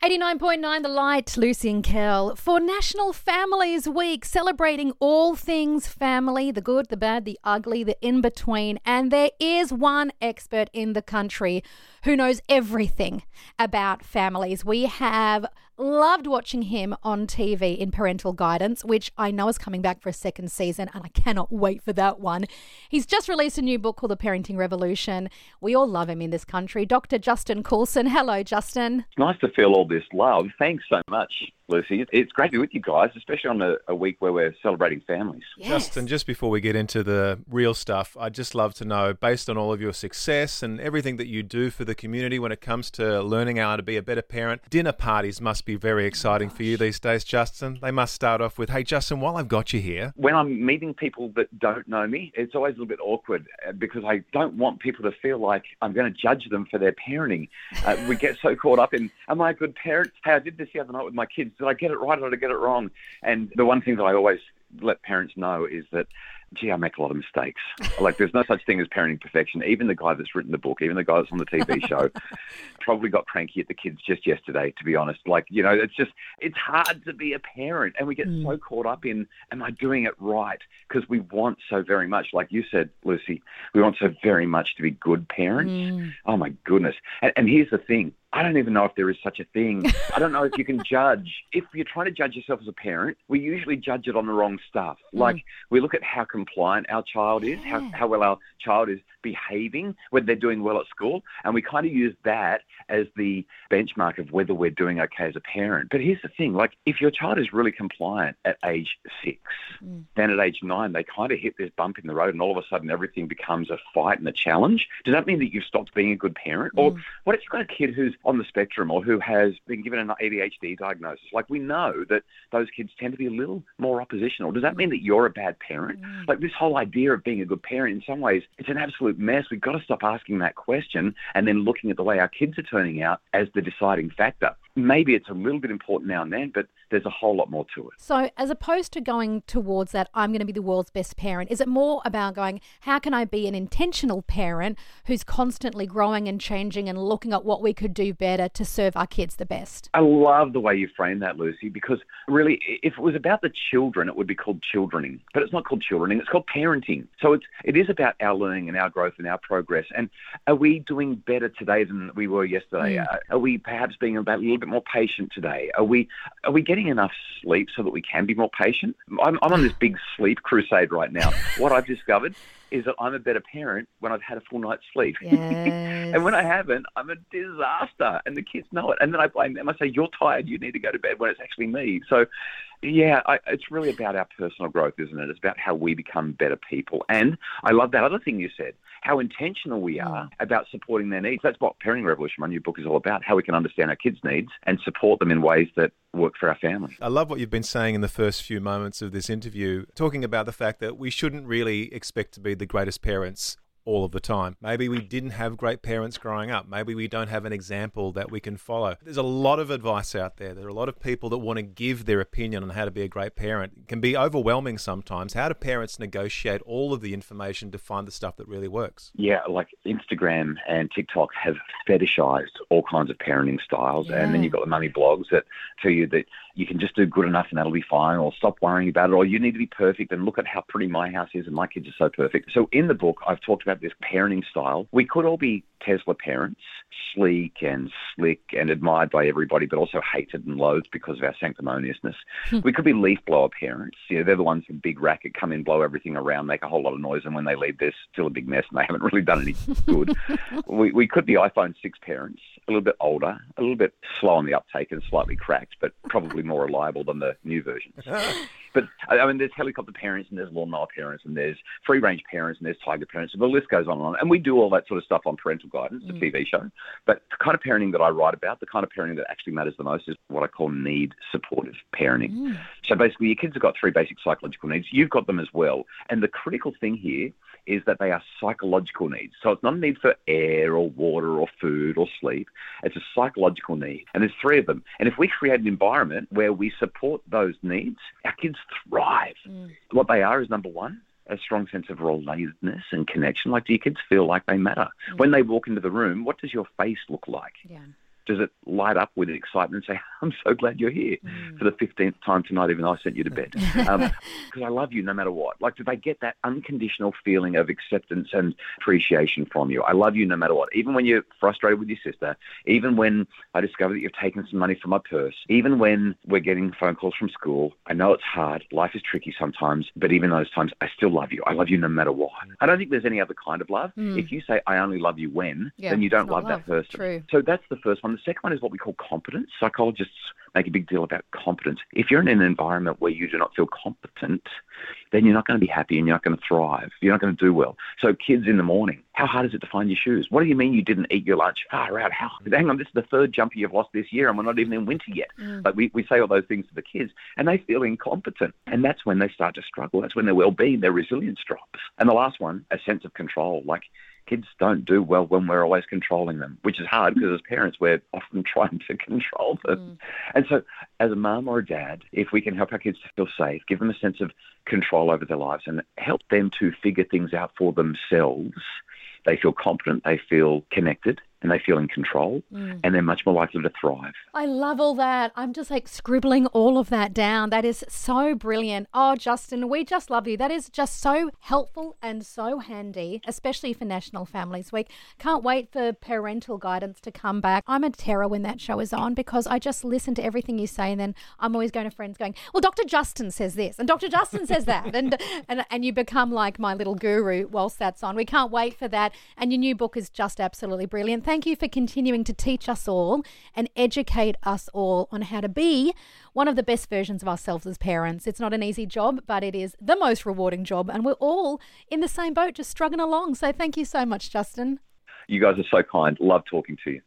89.9 The Light, Lucy and Kel, for National Families Week, celebrating all things family the good, the bad, the ugly, the in between. And there is one expert in the country who knows everything about families. We have loved watching him on TV in Parental Guidance, which I know is coming back for a second season, and I cannot wait for that one. He's just released a new book called The Parenting Revolution. We all love him in this country. Dr. Justin Coulson. Hello, Justin. It's nice to feel all this love. Thanks so much. Lucy. It's great to be with you guys, especially on a, a week where we're celebrating families. Yes. Justin, just before we get into the real stuff, I'd just love to know, based on all of your success and everything that you do for the community when it comes to learning how to be a better parent, dinner parties must be very exciting for you these days, Justin. They must start off with, hey, Justin, while I've got you here. When I'm meeting people that don't know me, it's always a little bit awkward uh, because I don't want people to feel like I'm going to judge them for their parenting. Uh, we get so caught up in, am I a good parent? Hey, I did this the other night with my kids. Did I get it right or did I get it wrong? And the one thing that I always let parents know is that gee, I make a lot of mistakes. like, there's no such thing as parenting perfection. Even the guy that's written the book, even the guy that's on the TV show, probably got cranky at the kids just yesterday, to be honest. Like, you know, it's just, it's hard to be a parent. And we get mm. so caught up in, am I doing it right? Because we want so very much, like you said, Lucy, we want so very much to be good parents. Mm. Oh, my goodness. And, and here's the thing I don't even know if there is such a thing. I don't know if you can judge. If you're trying to judge yourself as a parent, we usually judge it on the wrong stuff. Mm. Like we look at how compliant our child is, yeah. how, how well our child is behaving, whether they're doing well at school, and we kind of use that as the benchmark of whether we're doing okay as a parent. But here's the thing like, if your child is really compliant at age six, mm. then at age nine, they kind of hit this bump in the road, and all of a sudden everything becomes a fight and a challenge. Does that mean that you've stopped being a good parent? Mm. Or what if you've got a kid who's on the spectrum or who has been given an ADHD diagnosis? Like, we know that those kids tend to be a little more oppositional. Does that mean that you're a bad parent? Mm. Like, this whole idea of being a good parent, in some ways, it's an absolute mess. We've got to stop asking that question and then looking at the way our kids are turning out as the deciding factor maybe it's a little bit important now and then, but there's a whole lot more to it. So, as opposed to going towards that, I'm going to be the world's best parent, is it more about going, how can I be an intentional parent who's constantly growing and changing and looking at what we could do better to serve our kids the best? I love the way you frame that, Lucy, because really, if it was about the children, it would be called childrening, but it's not called childrening, it's called parenting. So, it's, it is about our learning and our growth and our progress. And are we doing better today than we were yesterday? Mm. Are we perhaps being about a little bit bit more patient today? Are we are we getting enough sleep so that we can be more patient? I'm, I'm on this big sleep crusade right now. what I've discovered is that I'm a better parent when I've had a full night's sleep. Yes. and when I haven't, I'm a disaster. And the kids know it. And then I blame them. I say, You're tired. You need to go to bed when it's actually me. So, yeah, I, it's really about our personal growth, isn't it? It's about how we become better people. And I love that other thing you said how intentional we are mm. about supporting their needs. That's what Parenting Revolution, my new book, is all about how we can understand our kids' needs and support them in ways that work for our family. I love what you've been saying in the first few moments of this interview, talking about the fact that we shouldn't really expect to be the greatest parents all of the time. Maybe we didn't have great parents growing up. Maybe we don't have an example that we can follow. There's a lot of advice out there. There are a lot of people that want to give their opinion on how to be a great parent. It can be overwhelming sometimes. How do parents negotiate all of the information to find the stuff that really works? Yeah, like Instagram and TikTok have fetishized all kinds of parenting styles. Yeah. And then you've got the mummy blogs that tell you that you can just do good enough and that'll be fine, or stop worrying about it, or you need to be perfect and look at how pretty my house is and my kids are so perfect. So in the book, I've talked about this parenting style. We could all be Tesla parents, sleek and slick and admired by everybody, but also hated and loathed because of our sanctimoniousness. Hmm. we could be leaf blower parents. You know, they're the ones with big racket, come in, blow everything around, make a whole lot of noise, and when they leave, there's still a big mess and they haven't really done any good. we, we could be iPhone 6 parents, a little bit older, a little bit slow on the uptake and slightly cracked, but probably more reliable than the new versions. But I mean, there's helicopter parents and there's lawnmower parents and there's free range parents and there's tiger parents. The list goes on and on. And we do all that sort of stuff on Parental Guidance, the mm. TV show. But the kind of parenting that I write about, the kind of parenting that actually matters the most, is what I call need supportive parenting. Mm. So basically, your kids have got three basic psychological needs. You've got them as well. And the critical thing here is that they are psychological needs. So it's not a need for air or water or food or sleep. It's a psychological need. And there's three of them. And if we create an environment where we support those needs, our kids thrive. Mm. What they are is number one, a strong sense of relatedness and connection. Like, do your kids feel like they matter? Mm. When they walk into the room, what does your face look like? Yeah. Does it light up with excitement and say, I'm so glad you're here mm. for the 15th time tonight, even though I sent you to bed? Because um, I love you no matter what. Like, do they get that unconditional feeling of acceptance and appreciation from you? I love you no matter what. Even when you're frustrated with your sister, even when I discover that you've taken some money from my purse, even when we're getting phone calls from school, I know it's hard. Life is tricky sometimes, but even those times, I still love you. I love you no matter what. I don't think there's any other kind of love. Mm. If you say, I only love you when, yeah, then you don't love, love, that person. True. So that's the first one. The second one is what we call competence. Psychologists make a big deal about competence. If you're in an environment where you do not feel competent, then you're not going to be happy and you're not going to thrive. You're not going to do well. So, kids in the morning, how hard is it to find your shoes? What do you mean you didn't eat your lunch? Far out. How? Hang on, this is the third jumper you've lost this year and we're not even in winter yet. Mm. But we, we say all those things to the kids and they feel incompetent. And that's when they start to struggle. That's when their well being, their resilience drops. And the last one, a sense of control. Like, kids don't do well when we're always controlling them, which is hard because as parents, we're often trying to control them. Mm. And so, as a mum or a dad, if we can help our kids to feel safe, give them a sense of control over their lives, and help them to figure things out for themselves, they feel confident, they feel connected, and they feel in control mm. and they're much more likely to thrive. I love all that. I'm just like scribbling all of that down. That is so brilliant. Oh, Justin, we just love you. That is just so helpful and so handy, especially for National Families Week. Can't wait for parental guidance to come back. I'm a terror when that show is on because I just listen to everything you say and then I'm always going to friends going, well, Dr. Justin says this and Dr. Justin says that. And, and, and you become like my little guru whilst that's on. We can't wait for that. And your new book is just absolutely brilliant thank you for continuing to teach us all and educate us all on how to be one of the best versions of ourselves as parents. It's not an easy job, but it is the most rewarding job. And we're all in the same boat, just struggling along. So thank you so much, Justin. You guys are so kind. Love talking to you.